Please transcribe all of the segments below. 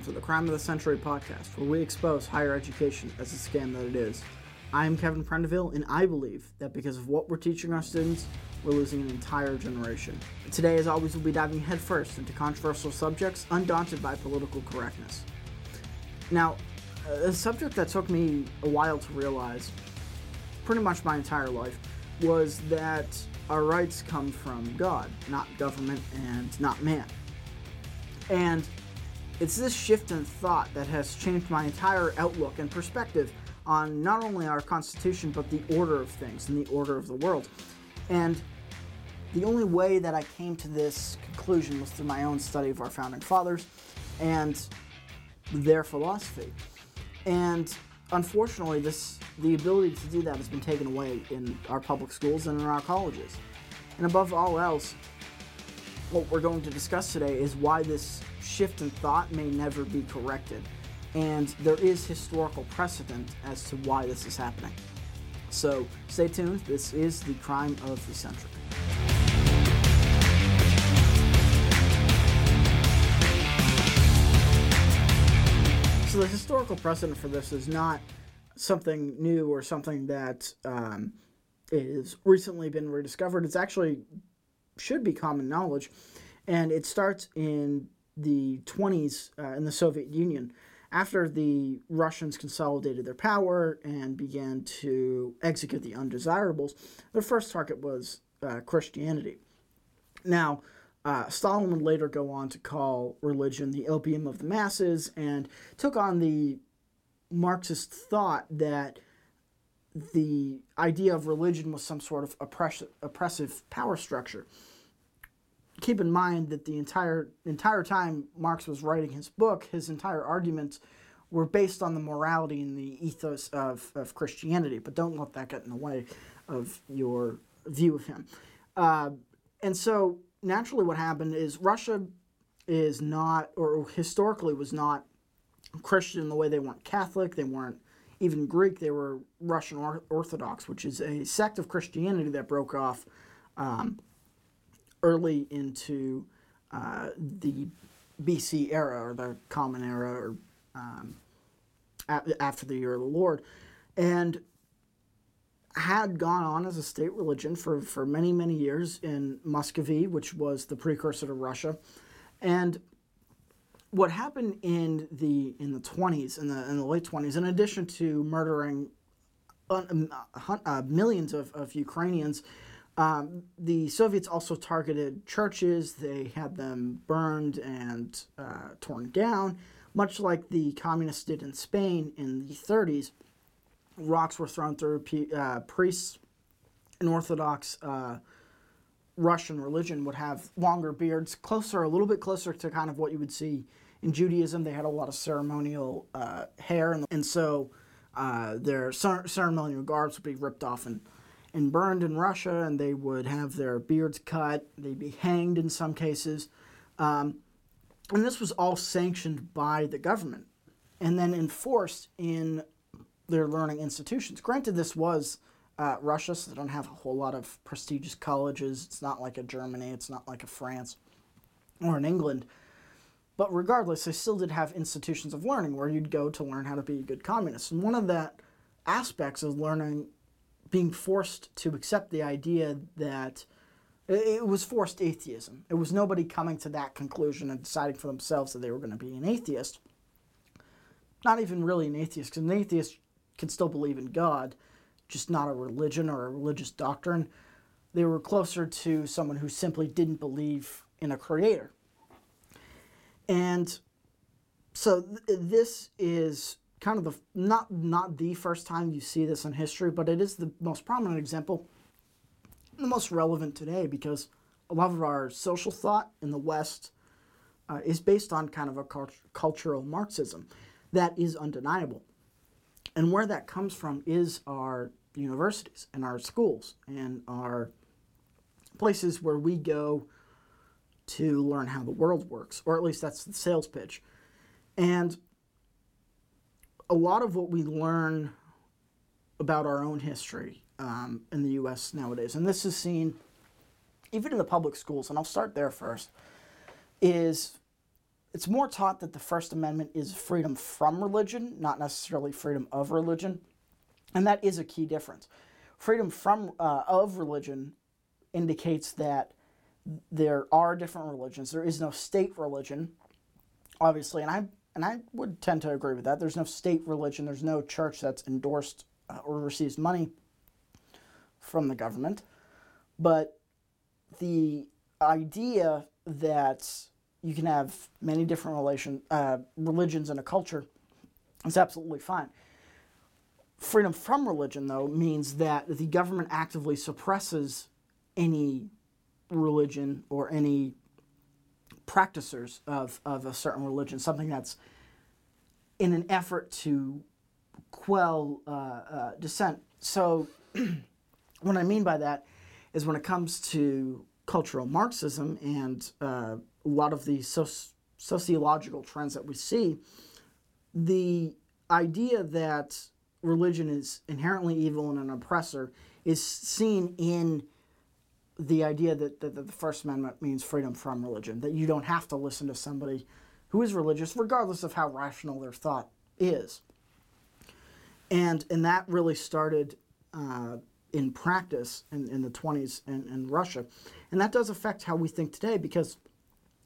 everyone, to the Crime of the Century podcast, where we expose higher education as a scam that it is. I am Kevin Prendiville, and I believe that because of what we're teaching our students, we're losing an entire generation. Today, as always, we'll be diving headfirst into controversial subjects, undaunted by political correctness. Now, a subject that took me a while to realize, pretty much my entire life, was that our rights come from God, not government and not man. And it's this shift in thought that has changed my entire outlook and perspective on not only our Constitution, but the order of things and the order of the world. And the only way that I came to this conclusion was through my own study of our founding fathers and their philosophy. And unfortunately, this the ability to do that has been taken away in our public schools and in our colleges. And above all else, what we're going to discuss today is why this shift in thought may never be corrected. And there is historical precedent as to why this is happening. So stay tuned. This is the crime of the century. So the historical precedent for this is not something new or something that um, is recently been rediscovered. It's actually should be common knowledge, and it starts in the 20s uh, in the Soviet Union after the Russians consolidated their power and began to execute the undesirables. Their first target was uh, Christianity. Now, uh, Stalin would later go on to call religion the opium of the masses and took on the Marxist thought that the idea of religion was some sort of oppressive, oppressive power structure. Keep in mind that the entire entire time Marx was writing his book, his entire arguments were based on the morality and the ethos of, of Christianity. But don't let that get in the way of your view of him. Uh, and so naturally, what happened is Russia is not, or historically was not Christian the way they weren't Catholic, they weren't even Greek, they were Russian Orthodox, which is a sect of Christianity that broke off um, early into uh, the BC era or the Common Era or um, after the year of the Lord. And had gone on as a state religion for, for many, many years in Muscovy, which was the precursor to Russia. And what happened in the in the 20s, in the, in the late 20s, in addition to murdering uh, uh, millions of, of Ukrainians, um, the Soviets also targeted churches. They had them burned and uh, torn down, much like the communists did in Spain in the 30s rocks were thrown through. Uh, priests in Orthodox uh, Russian religion would have longer beards, closer, a little bit closer to kind of what you would see in Judaism. They had a lot of ceremonial uh, hair, and, and so uh, their ceremonial garbs would be ripped off and, and burned in Russia, and they would have their beards cut. They'd be hanged in some cases. Um, and this was all sanctioned by the government and then enforced in their learning institutions. Granted, this was uh, Russia, so they don't have a whole lot of prestigious colleges. It's not like a Germany, it's not like a France or in England. But regardless, they still did have institutions of learning where you'd go to learn how to be a good communist. And one of the aspects of learning, being forced to accept the idea that it was forced atheism. It was nobody coming to that conclusion and deciding for themselves that they were going to be an atheist. Not even really an atheist, because an atheist can still believe in God, just not a religion or a religious doctrine. They were closer to someone who simply didn't believe in a creator. And so th- this is kind of the not not the first time you see this in history, but it is the most prominent example, the most relevant today because a lot of our social thought in the West uh, is based on kind of a cult- cultural Marxism that is undeniable. And where that comes from is our universities and our schools and our places where we go to learn how the world works, or at least that's the sales pitch. And a lot of what we learn about our own history um, in the US nowadays, and this is seen even in the public schools, and I'll start there first, is it's more taught that the First Amendment is freedom from religion, not necessarily freedom of religion. And that is a key difference. Freedom from uh, of religion indicates that there are different religions. There is no state religion, obviously, and I and I would tend to agree with that. There's no state religion. There's no church that's endorsed uh, or receives money from the government. But the idea that you can have many different relation uh, religions in a culture is absolutely fine. Freedom from religion, though, means that the government actively suppresses any religion or any practitioners of, of a certain religion, something that's in an effort to quell uh, uh, dissent. So, what I mean by that is when it comes to cultural Marxism and uh, a lot of the soci- sociological trends that we see, the idea that religion is inherently evil and an oppressor is seen in the idea that, that, the First Amendment means freedom from religion, that you don't have to listen to somebody who is religious, regardless of how rational their thought is. And, and that really started uh, in practice in, in the 20s in, in Russia. And that does affect how we think today because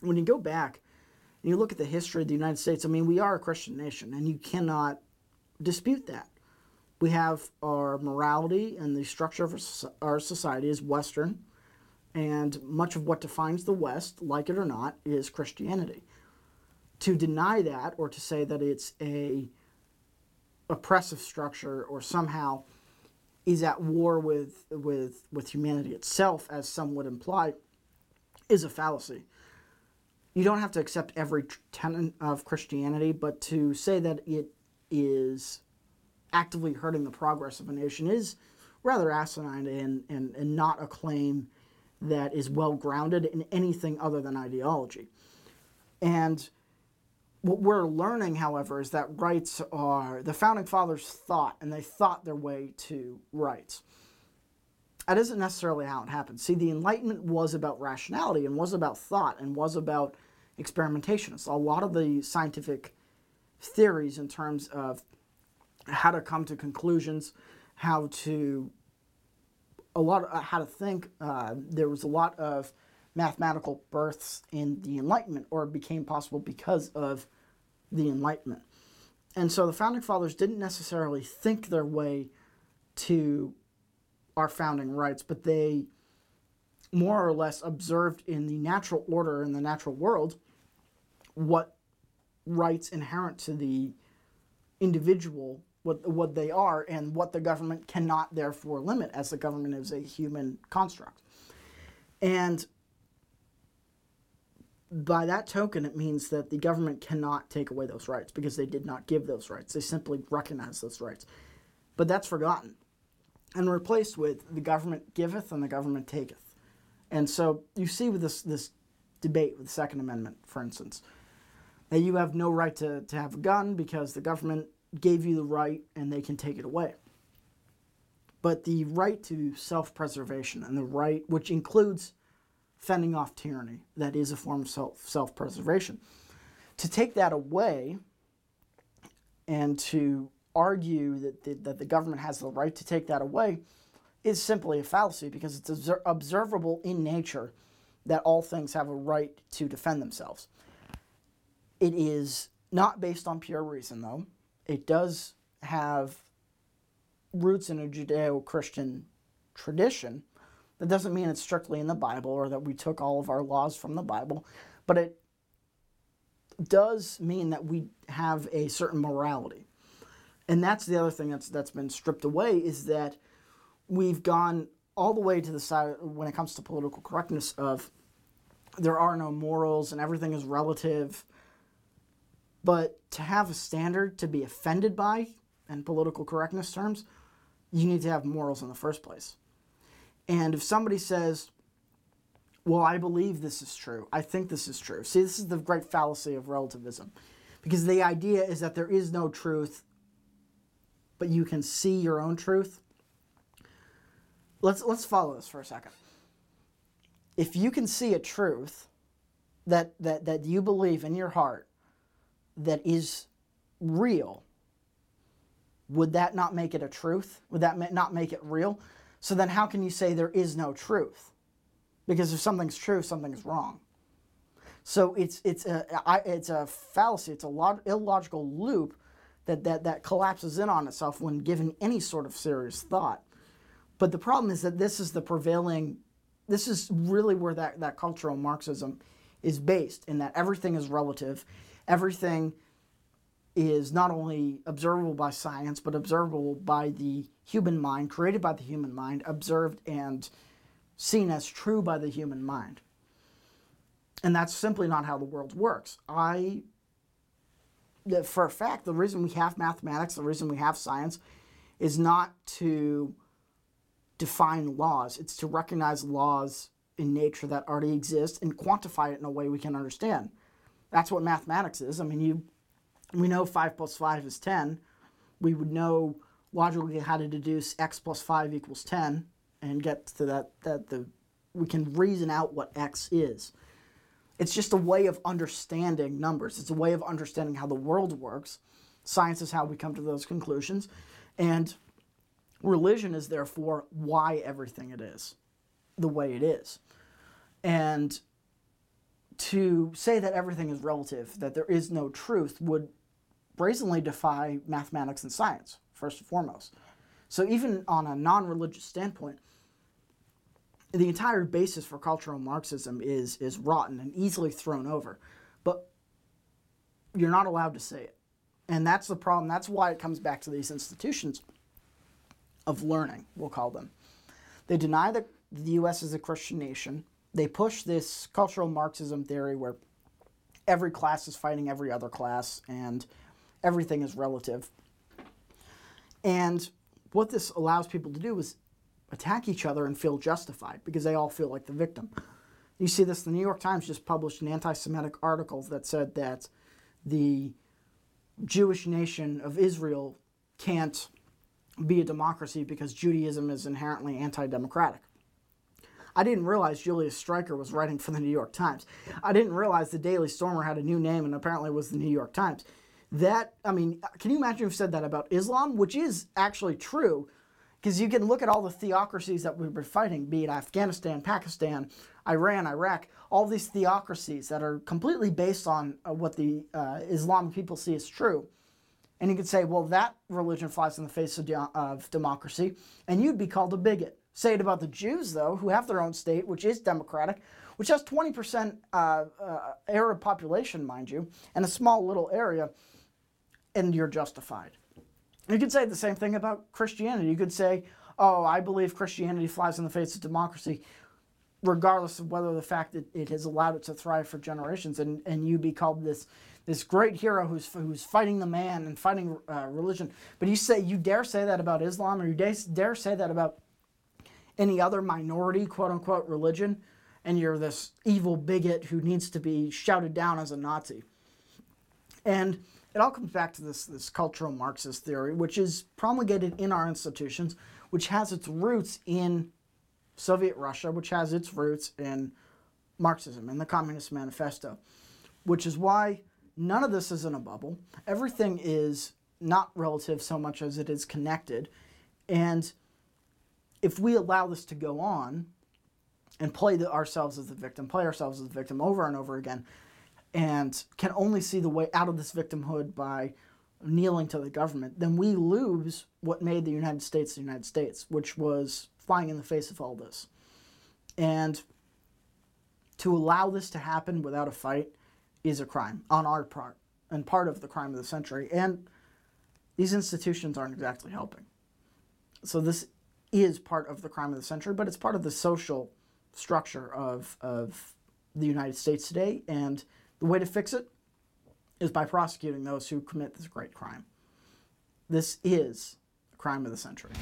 when you go back and you look at the history of the United States, I mean, we are a Christian nation, and you cannot dispute that. We have our morality and the structure of our society is Western, and much of what defines the West, like it or not, is Christianity. To deny that or to say that it's a oppressive structure or somehow is at war with with with humanity itself, as some would imply, is a fallacy. You don't have to accept every tenet of Christianity, but to say that it is actively hurting the progress of a nation is rather asinine and, and, and not a claim that is well grounded in anything other than ideology. And what we're learning, however, is that rights are the founding fathers thought, and they thought their way to rights. That isn't necessarily how it happened. See, the Enlightenment was about rationality and was about thought and was about experimentation. So a lot of the scientific theories in terms of how to come to conclusions, how to a lot of, uh, how to think. Uh, there was a lot of mathematical births in the Enlightenment, or became possible because of the Enlightenment. And so the founding fathers didn't necessarily think their way to our founding rights, but they more or less observed in the natural order in the natural world what rights inherent to the individual what what they are and what the government cannot therefore limit as the government is a human construct and by that token, it means that the government cannot take away those rights because they did not give those rights. They simply recognize those rights. But that's forgotten and replaced with the government giveth and the government taketh. And so you see with this, this debate with the Second Amendment, for instance, that you have no right to, to have a gun because the government gave you the right and they can take it away. But the right to self preservation and the right, which includes fending off tyranny. That is a form of self preservation. To take that away and to argue that the, that the government has the right to take that away is simply a fallacy because it's observable in nature that all things have a right to defend themselves. It is not based on pure reason, though. It does have roots in a Judeo Christian tradition that doesn't mean it's strictly in the Bible or that we took all of our laws from the Bible, but it does mean that we have a certain morality. And that's the other thing that's that's been stripped away is that we've gone all the way to the side when it comes to political correctness of there are no morals and everything is relative. But to have a standard to be offended by in political correctness terms, you need to have morals in the first place. And if somebody says, well, I believe this is true, I think this is true. See, this is the great fallacy of relativism. Because the idea is that there is no truth, but you can see your own truth. Let's, let's follow this for a second. If you can see a truth, that, that, that you believe in your heart that is real, would that not make it a truth? Would that not make it real? So then, how can you say there is no truth? Because if something's true, something's wrong. So it's it's a it's a fallacy. It's a log, illogical loop that, that that collapses in on itself when given any sort of serious thought. But the problem is that this is the prevailing. This is really where that, that cultural Marxism is based in that everything is relative, everything is not only observable by science, but observable by the human mind, created by the human mind, observed and seen as true by the human mind. And that's simply not how the world works. I, for a fact, the reason we have mathematics, the reason we have science, is not to define laws, it's to recognize laws in nature that already exist and quantify it in a way we can understand. That's what mathematics is. I mean, you we know 5 plus 5 is 10. We would know logically how to deduce x plus 5 equals 10 and get to that, that the, we can reason out what x is. It's just a way of understanding numbers. It's a way of understanding how the world works. Science is how we come to those conclusions. And religion is therefore why everything it is the way it is. And to say that everything is relative, that there is no truth, would brazenly defy mathematics and science, first and foremost. So, even on a non religious standpoint, the entire basis for cultural Marxism is, is rotten and easily thrown over. But you're not allowed to say it. And that's the problem. That's why it comes back to these institutions of learning, we'll call them. They deny that the U.S. is a Christian nation. They push this cultural Marxism theory where every class is fighting every other class and everything is relative. And what this allows people to do is attack each other and feel justified because they all feel like the victim. You see this, the New York Times just published an anti Semitic article that said that the Jewish nation of Israel can't be a democracy because Judaism is inherently anti democratic. I didn't realize Julius Streicher was writing for the New York Times. I didn't realize the Daily Stormer had a new name and apparently was the New York Times. That, I mean, can you imagine if said that about Islam, which is actually true? Because you can look at all the theocracies that we've been fighting, be it Afghanistan, Pakistan, Iran, Iraq, all these theocracies that are completely based on uh, what the uh, Islamic people see as true. And you could say, well, that religion flies in the face of, de- of democracy, and you'd be called a bigot. Say it about the Jews, though, who have their own state, which is democratic, which has 20% uh, uh, Arab population, mind you, and a small little area and you're justified. You could say the same thing about Christianity. You could say, oh, I believe Christianity flies in the face of democracy, regardless of whether the fact that it has allowed it to thrive for generations, and, and you be called this this great hero who's who's fighting the man and fighting uh, religion. But you say you dare say that about Islam, or you dare, dare say that about any other minority, quote unquote, religion, and you're this evil bigot who needs to be shouted down as a Nazi. And it all comes back to this, this cultural Marxist theory, which is promulgated in our institutions, which has its roots in Soviet Russia, which has its roots in Marxism, in the Communist Manifesto, which is why none of this is in a bubble. Everything is not relative so much as it is connected. And if we allow this to go on and play the, ourselves as the victim, play ourselves as the victim over and over again, and can only see the way out of this victimhood by kneeling to the government, then we lose what made the United States the United States, which was flying in the face of all this. And to allow this to happen without a fight is a crime on our part and part of the crime of the century. And these institutions aren't exactly helping. So this is part of the crime of the century, but it's part of the social structure of, of the United States today. And the way to fix it is by prosecuting those who commit this great crime. This is a crime of the century.